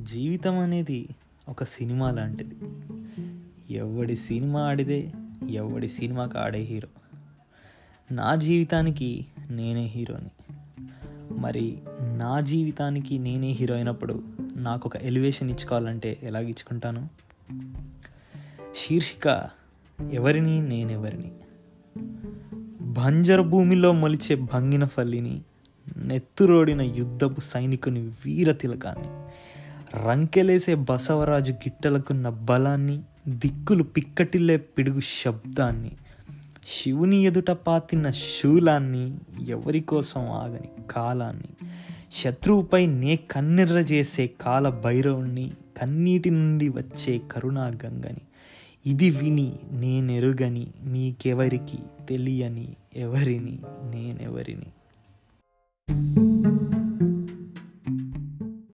జీవితం అనేది ఒక సినిమా లాంటిది. ఎవడి సినిమా ఆడితే ఎవడి సినిమాకి ఆడే హీరో. నా జీవితానికి నేనే హీరోని. మరి నా జీవితానికి నేనే హీరో అయినప్పుడు నాకు ఒక ఎలివేషన్ ఇచ్చుకోవాలంటే ఎలాగ ఇచ్చుకుంటాను? శీర్షిక ఎవరిని నేనెవరిని? బంజరు భూమిలో మొలిచే భంగిన ఫల్లిని నెత్తురోడిన యుద్ధపు సైనికుని వీర తిలకాన్ని రంకెలేసే బసవరాజు గిట్టలకున్న బలాన్ని దిక్కులు పిక్కటిల్లే పిడుగు శబ్దాన్ని శివుని ఎదుట పాతిన శూలాన్ని ఎవరి కోసం ఆగని కాలాన్ని శత్రువుపై నే కన్నెర్ర చేసే కాల భైరవుణ్ణి కన్నీటి నుండి వచ్చే కరుణా గంగని ఇది విని నేనెరుగని మీకెవరికి తెలియని ఎవరిని నేనెవరిని?